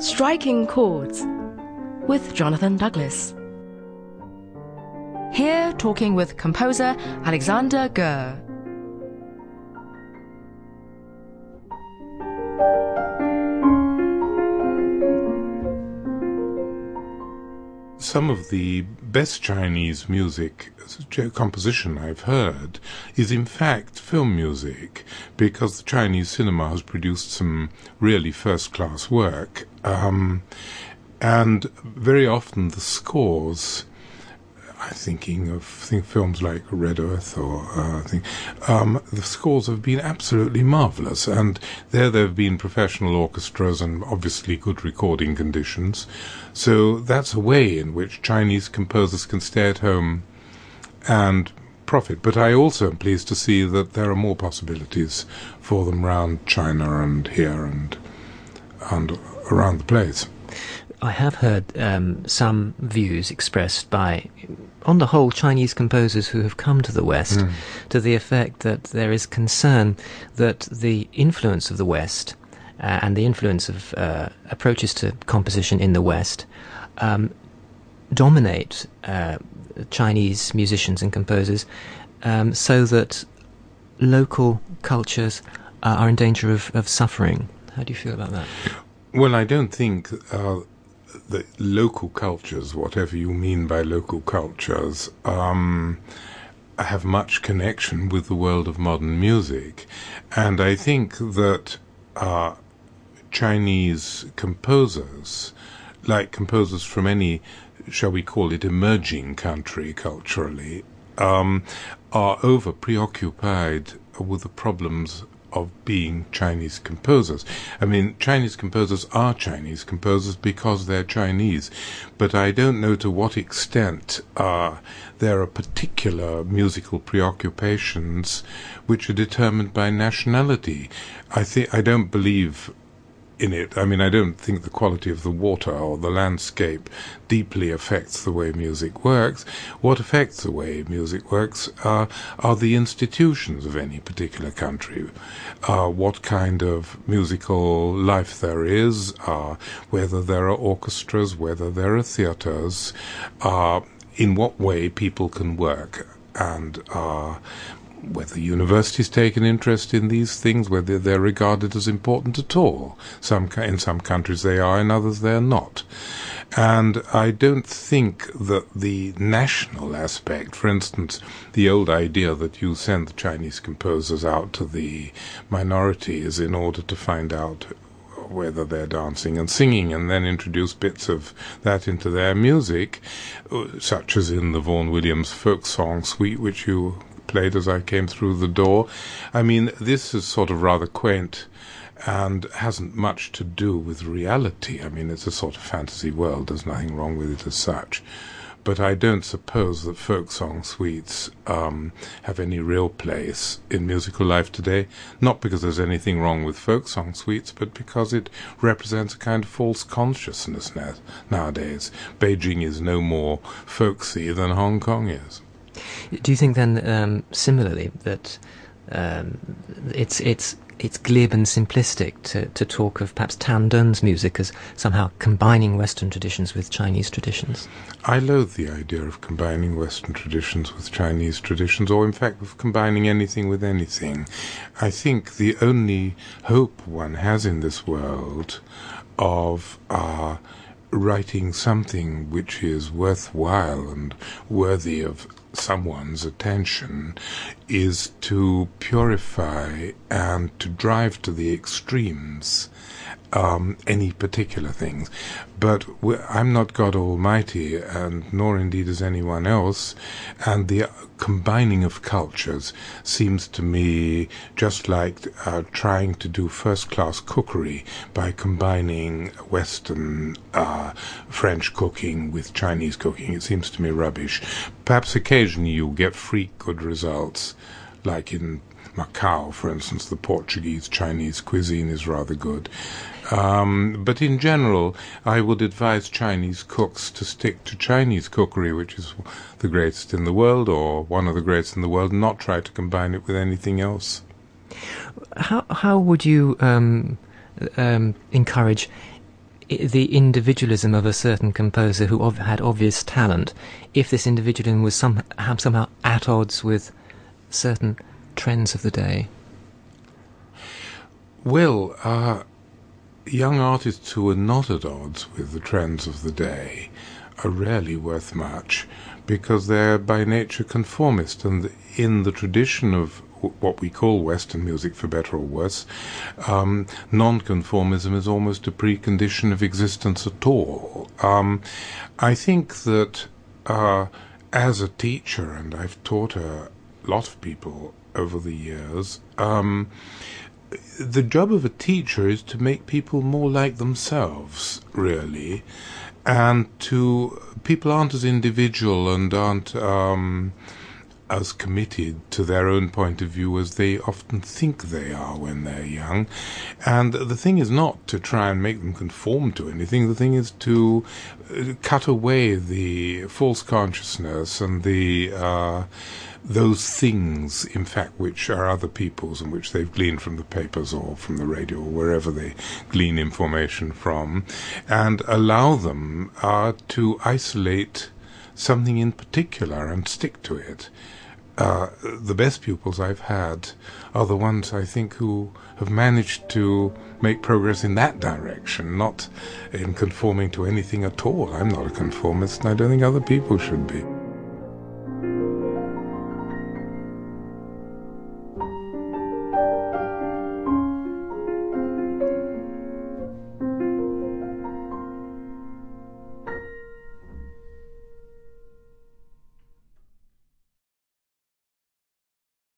Striking Chords with Jonathan Douglas. Here talking with composer Alexander Goehr. Some of the best Chinese music composition I've heard is in fact film music because the Chinese cinema has produced some really first class work. Um, and very often the scores I'm thinking of think films like Red Earth or uh, think, um, the scores have been absolutely marvelous, and there there have been professional orchestras and obviously good recording conditions. So that's a way in which Chinese composers can stay at home and profit. But I also am pleased to see that there are more possibilities for them around China and here and and around the place. I have heard um, some views expressed by, on the whole, Chinese composers who have come to the West mm. to the effect that there is concern that the influence of the West uh, and the influence of uh, approaches to composition in the West um, dominate uh, Chinese musicians and composers um, so that local cultures are in danger of, of suffering. How do you feel about that? Well, I don't think uh, the local cultures, whatever you mean by local cultures, um, have much connection with the world of modern music. And I think that uh, Chinese composers, like composers from any, shall we call it, emerging country culturally, um, are over preoccupied with the problems of being Chinese composers. I mean, Chinese composers are Chinese composers because they're Chinese, but I don't know to what extent uh, there are particular musical preoccupations which are determined by nationality. I think I don't believe in it. I mean, I don't think the quality of the water or the landscape deeply affects the way music works. What affects the way music works uh, are the institutions of any particular country. Uh, what kind of musical life there is, uh, whether there are orchestras, whether there are theatres, uh, in what way people can work. And uh, whether universities take an interest in these things, whether they're regarded as important at all. Some in some countries they are, in others they are not. And I don't think that the national aspect, for instance, the old idea that you send the Chinese composers out to the minorities in order to find out whether they're dancing and singing, and then introduce bits of that into their music, uh, such as in the Vaughan Williams folk song suite, which you played as I came through the door. I mean, this is sort of rather quaint and hasn't much to do with reality. I mean, it's a sort of fantasy world. There's nothing wrong with it as such. But I don't suppose that folk song suites um, have any real place in musical life today. Not because there's anything wrong with folk song suites, but because it represents a kind of false consciousness nowadays. Beijing is no more folksy than Hong Kong is. Do you think then, um, similarly, that um, it's it's it's glib and simplistic to, to talk of perhaps Tan Dun's music as somehow combining Western traditions with Chinese traditions? I loathe the idea of combining Western traditions with Chinese traditions, or in fact of combining anything with anything. I think the only hope one has in this world of uh, writing something which is worthwhile and worthy of someone's attention is to purify and to drive to the extremes um, any particular things. But I'm not God Almighty, and nor indeed is anyone else. And the combining of cultures seems to me just like uh, trying to do first class cookery by combining Western uh, French cooking with Chinese cooking. It seems to me rubbish. Perhaps occasionally you get freak good results, like in Macau, for instance, the Portuguese Chinese cuisine is rather good. Um, but in general, I would advise Chinese cooks to stick to Chinese cookery, which is the greatest in the world or one of the greatest in the world, and not try to combine it with anything else. How how would you um, um, encourage the individualism of a certain composer who ov- had obvious talent, if this individualism was some, somehow at odds with certain trends of the day? Well, uh, young artists who are not at odds with the trends of the day are rarely worth much because they're by nature conformist and in the tradition of what we call Western music, for better or worse, um, nonconformism is almost a precondition of existence at all. Um, I think that uh, as a teacher, and I've taught a lot of people over the years, um, the job of a teacher is to make people more like themselves, really, and to people aren't as individual and aren't um, as committed to their own point of view as they often think they are when they're young. And the thing is not to try and make them conform to anything. The thing is to uh, cut away the false consciousness and the uh, those things, in fact, which are other people's and which they've gleaned from the papers or from the radio or wherever they glean information from, and allow them uh, to isolate something in particular and stick to it. Uh, the best pupils I've had are the ones I think who have managed to make progress in that direction, not in conforming to anything at all. I'm not a conformist, and I don't think other people should be.